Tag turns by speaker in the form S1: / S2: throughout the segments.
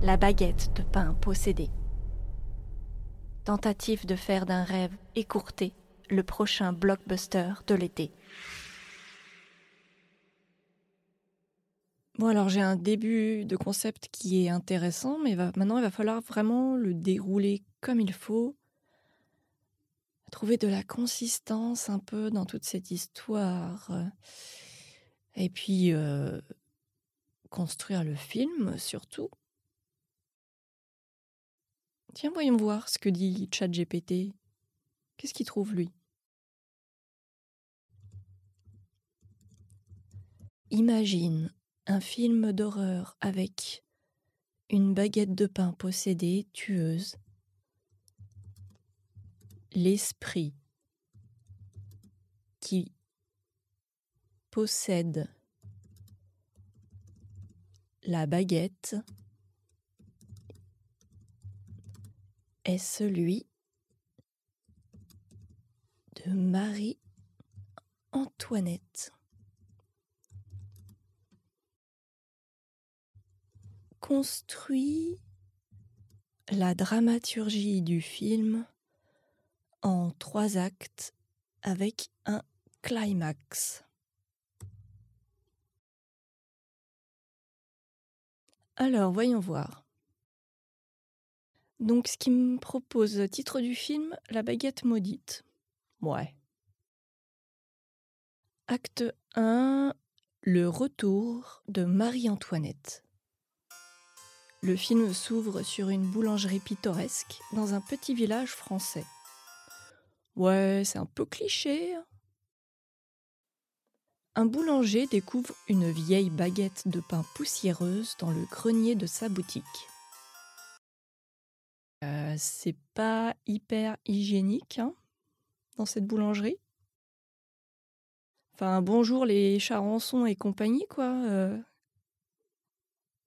S1: La baguette de pain possédée. Tentative de faire d'un rêve écourté le prochain blockbuster de l'été.
S2: Bon, alors j'ai un début de concept qui est intéressant, mais maintenant il va falloir vraiment le dérouler comme il faut, trouver de la consistance un peu dans toute cette histoire, et puis euh, construire le film surtout. Tiens, voyons voir ce que dit ChatGPT. Qu'est-ce qu'il trouve lui? Imagine un film d'horreur avec une baguette de pain possédée, tueuse, l'esprit qui possède la baguette est celui de Marie-Antoinette. construit la dramaturgie du film en trois actes avec un climax. Alors, voyons voir. Donc, ce qui me propose, titre du film, La baguette maudite. Ouais. Acte 1, le retour de Marie-Antoinette. Le film s'ouvre sur une boulangerie pittoresque dans un petit village français. Ouais, c'est un peu cliché. Hein. Un boulanger découvre une vieille baguette de pain poussiéreuse dans le grenier de sa boutique. Euh, c'est pas hyper hygiénique hein, dans cette boulangerie. Enfin, bonjour les charançons et compagnie, quoi. Euh,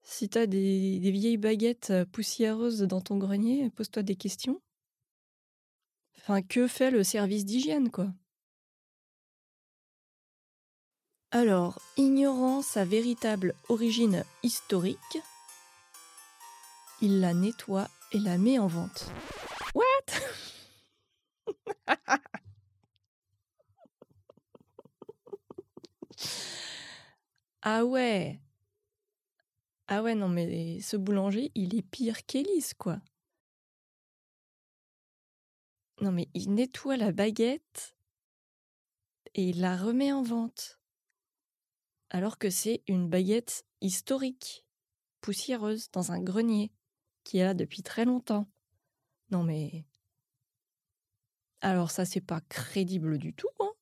S2: si t'as des, des vieilles baguettes euh, poussiéreuses dans ton grenier, pose-toi des questions. Enfin, que fait le service d'hygiène, quoi? Alors, ignorant sa véritable origine historique, il la nettoie et la met en vente. What? Ah ouais ah ouais, non, mais ce boulanger, il est pire qu'Élise, quoi. Non, mais il nettoie la baguette et il la remet en vente. Alors que c'est une baguette historique, poussiéreuse, dans un grenier, qui est là depuis très longtemps. Non, mais. Alors, ça, c'est pas crédible du tout, hein.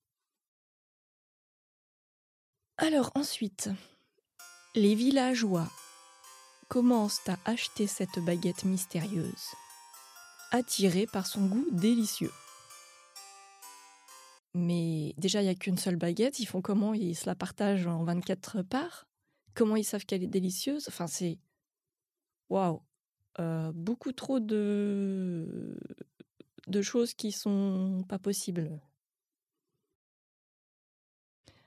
S2: Alors, ensuite, les villageois commencent à acheter cette baguette mystérieuse, attirés par son goût délicieux. Mais déjà, il n'y a qu'une seule baguette. Ils font comment? Ils se la partagent en 24 parts? Comment ils savent qu'elle est délicieuse? Enfin, c'est. Waouh euh, Beaucoup trop de. choses qui sont pas possibles.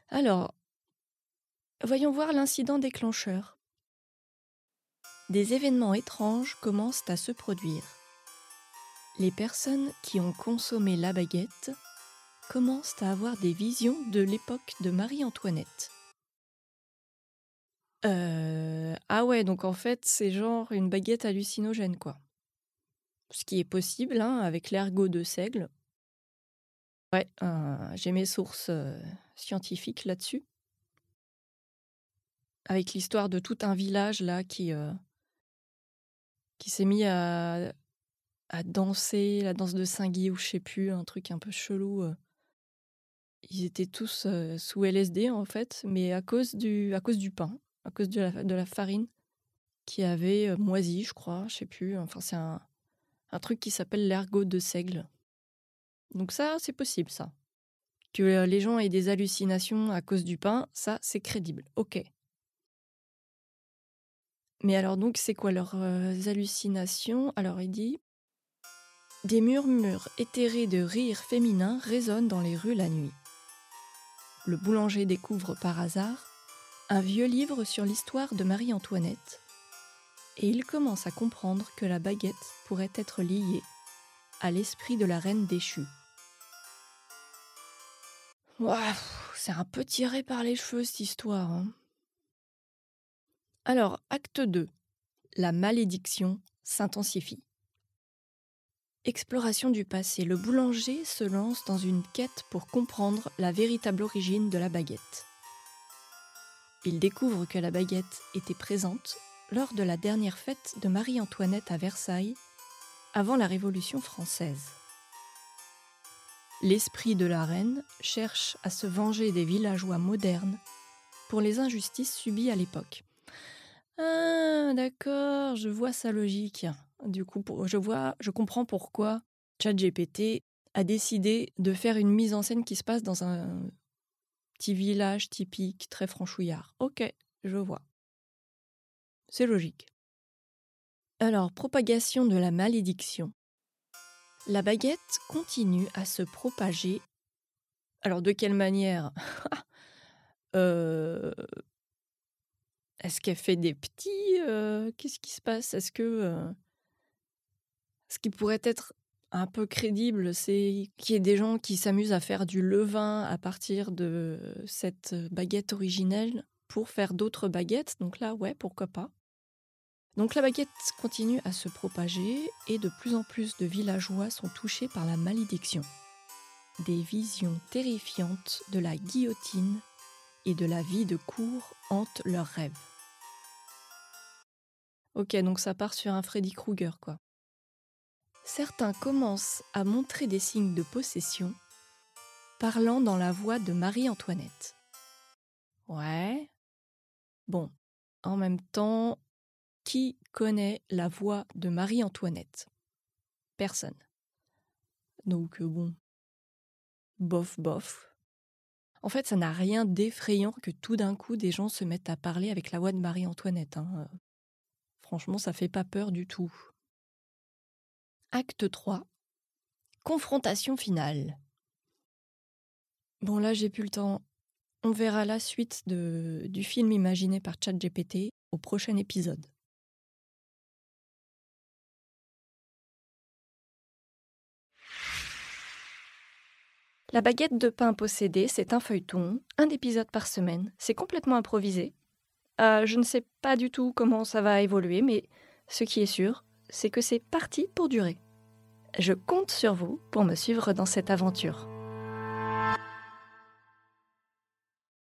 S2: Alors, voyons voir l'incident déclencheur des événements étranges commencent à se produire. Les personnes qui ont consommé la baguette commencent à avoir des visions de l'époque de Marie-Antoinette. Euh, ah ouais, donc en fait, c'est genre une baguette hallucinogène, quoi. Ce qui est possible, hein, avec l'ergot de seigle. Ouais, euh, j'ai mes sources euh, scientifiques là-dessus. Avec l'histoire de tout un village, là, qui, qui s'est mis à, danser la danse de Saint-Guy ou je sais plus, un truc un peu chelou. Euh. Ils étaient tous euh, sous LSD en fait, mais à cause du, à cause du pain, à cause de la, farine qui avait euh, moisi, je crois, je sais plus. Enfin, c'est un, un truc qui s'appelle l'ergot de seigle. Donc ça, c'est possible, ça. Que les gens aient des hallucinations à cause du pain, ça, c'est crédible. Ok. Mais alors donc, c'est quoi leurs euh, hallucinations? Alors il dit Des murmures éthérés de rires féminins résonnent dans les rues la nuit. Le boulanger découvre par hasard un vieux livre sur l'histoire de Marie-Antoinette et il commence à comprendre que la baguette pourrait être liée à l'esprit de la reine déchue. C'est un peu tiré par les cheveux cette histoire. hein. Alors, acte 2. La malédiction s'intensifie. Exploration du passé. Le boulanger se lance dans une quête pour comprendre la véritable origine de la baguette. Il découvre que la baguette était présente lors de la dernière fête de Marie-Antoinette à Versailles, avant la Révolution française. L'esprit de la reine cherche à se venger des villageois modernes pour les injustices subies à l'époque. Ah, d'accord, je vois sa logique. Du coup, je vois, je comprends pourquoi ChatGPT a décidé de faire une mise en scène qui se passe dans un petit village typique, très franchouillard. Ok, je vois. C'est logique. Alors, propagation de la malédiction. La baguette continue à se propager. Alors, de quelle manière? Euh, Est-ce qu'elle fait des petits euh, Qu'est-ce qui se passe? Est-ce que euh, ce qui pourrait être un peu crédible, c'est qu'il y ait des gens qui s'amusent à faire du levain à partir de cette baguette originelle pour faire d'autres baguettes. Donc là, ouais, pourquoi pas. Donc la baguette continue à se propager et de plus en plus de villageois sont touchés par la malédiction. Des visions terrifiantes de la guillotine et de la vie de cour hantent leurs rêves. Ok, donc ça part sur un Freddy Krueger, quoi. Certains commencent à montrer des signes de possession, parlant dans la voix de Marie-Antoinette. Ouais. Bon, en même temps, qui connaît la voix de Marie-Antoinette? Personne. Donc euh, bon, bof, bof. En fait, ça n'a rien d'effrayant que tout d'un coup des gens se mettent à parler avec la voix de Marie-Antoinette. hein. Franchement, ça fait pas peur du tout. Acte 3. Confrontation finale. Bon, là, j'ai plus le temps. On verra la suite du film imaginé par ChatGPT au prochain épisode. La baguette de pain possédée, c'est un feuilleton, un épisode par semaine. C'est complètement improvisé. Euh, je ne sais pas du tout comment ça va évoluer, mais ce qui est sûr, c'est que c'est parti pour durer. Je compte sur vous pour me suivre dans cette aventure.